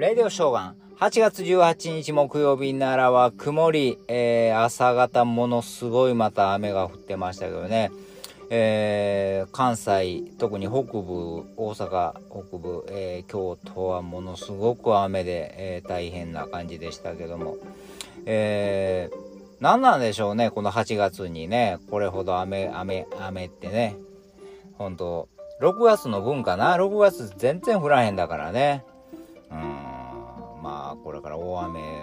レディオショーガン。8月18日木曜日ならは曇り、えー、朝方ものすごいまた雨が降ってましたけどね。えー、関西、特に北部、大阪北部、えー、京都はものすごく雨で、えー、大変な感じでしたけども。えー、何なんでしょうね、この8月にね、これほど雨、雨、雨ってね。本当6月の分かな ?6 月全然降らへんだからね。まあ、これから大雨、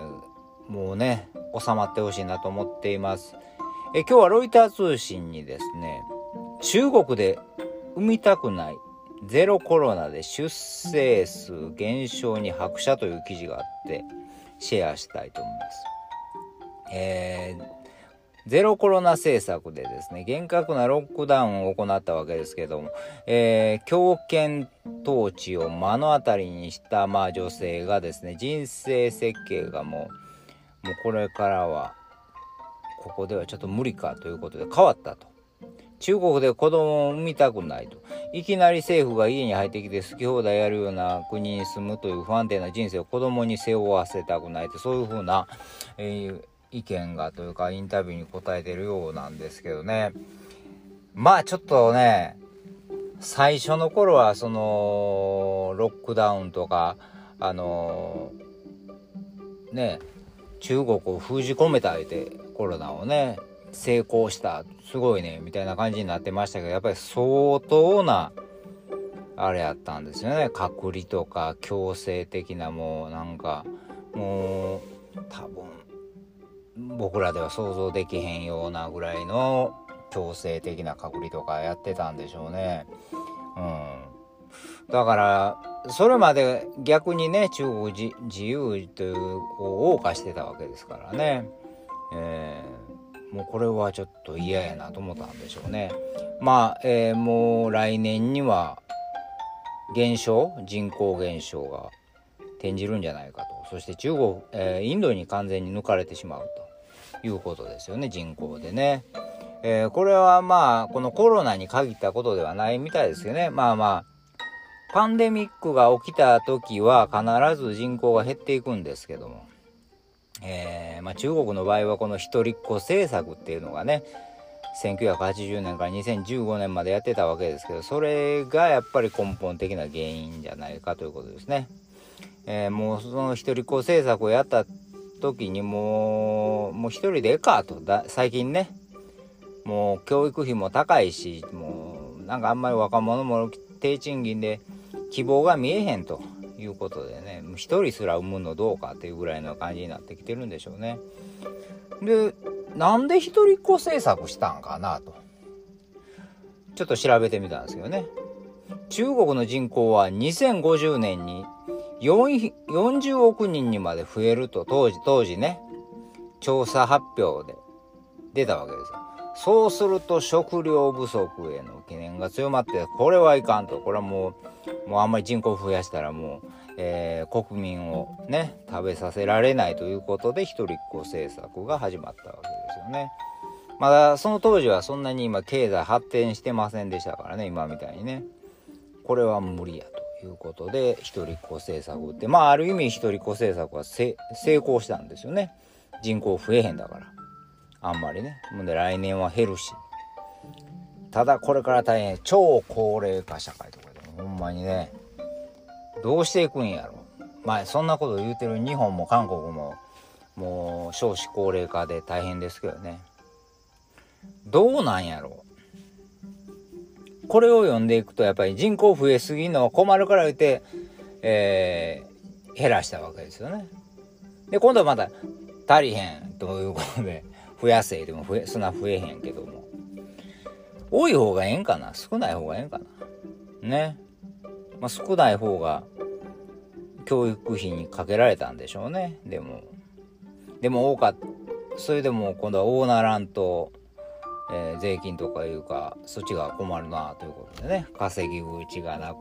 もうね、収まってほしいなと思っています。え、今日はロイター通信にですね、中国で産みたくないゼロコロナで出生数減少に拍車という記事があってシェアしたいと思います。えー、ゼロコロナ政策でですね、厳格なロックダウンを行ったわけですけども、えー、強権統治を目の当たりにした、まあ、女性がですね、人生設計がもう、もうこれからは、ここではちょっと無理かということで変わったと。中国で子供を産みたくないと。いきなり政府が家に入ってきて好き放題やるような国に住むという不安定な人生を子供に背負わせたくないと、そういうふうな、えー意見がというかインタビューに答えてるようなんですけどね。まあちょっとね、最初の頃はそのロックダウンとか、あのね、中国を封じ込めた相手、コロナをね、成功した、すごいね、みたいな感じになってましたけど、やっぱり相当な、あれやったんですよね。隔離とか強制的なもうなんか、もう多分僕らでは想像できへんようなぐらいの強制的な隔離とかやってたんでしょうね。うん。だから、それまで逆にね、中国自由というを謳歌してたわけですからね。えー、もうこれはちょっと嫌やなと思ったんでしょうね。まあ、えー、もう来年には減少、人口減少が転じるんじゃないかと。そして中国、えー、インドに完全に抜かれてしまうと。いうことですよね人口でね。えー、これはまあこのコロナに限ったことではないみたいですよね。まあまあパンデミックが起きた時は必ず人口が減っていくんですけども、えー、まあ、中国の場合はこの一人っ子政策っていうのがね1980年から2015年までやってたわけですけどそれがやっぱり根本的な原因じゃないかということですね。えー、もうその一人っ子政策をやった時にもう、もう一人でええかと、だ最近ね、もう教育費も高いし、もうなんかあんまり若者も低賃金で希望が見えへんということでね、一人すら産むのどうかっていうぐらいの感じになってきてるんでしょうね。で、なんで一人っ子政策したんかなと。ちょっと調べてみたんですけどね。中国の人口は2050年に40億人にまで増えると当時、当時ね、調査発表で出たわけですよ。そうすると食料不足への懸念が強まって、これはいかんと。これはもう、もうあんまり人口増やしたらもう、えー、国民をね、食べさせられないということで、一人っ子政策が始まったわけですよね。まだその当時はそんなに今経済発展してませんでしたからね、今みたいにね。これは無理やと。いうことで一人っ子政策ってまあある意味一人っ子政策は成功したんですよね。人口増えへんだから。あんまりね。ほんで来年は減るし。ただこれから大変。超高齢化社会とかでもほんまにね。どうしていくんやろ。まあそんなこと言うてる日本も韓国ももう少子高齢化で大変ですけどね。どうなんやろ。これを読んでいくとやっぱり人口増えすぎるのは困るから言って、えー、減らしたわけですよね。で、今度はまた足りへんということで、増やせでも増え、そんな増えへんけども。多い方がええんかな？少ない方がええんかな？ね。まあ、少ない方が教育費にかけられたんでしょうね。でも。でも多かった。それでも今度は大ならんと、えー、税金とかいうかそっちが困るなということでね稼ぎ口がなく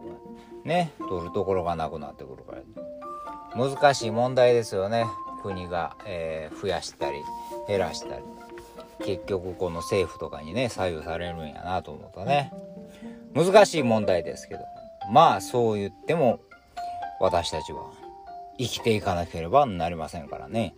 ね取るところがなくなってくるから難しい問題ですよね。国が、えー、増やしたり減らしたり。結局この政府とかにね左右されるんやなと思うとね。難しい問題ですけど。まあそう言っても私たちは生きていかなければなりませんからね。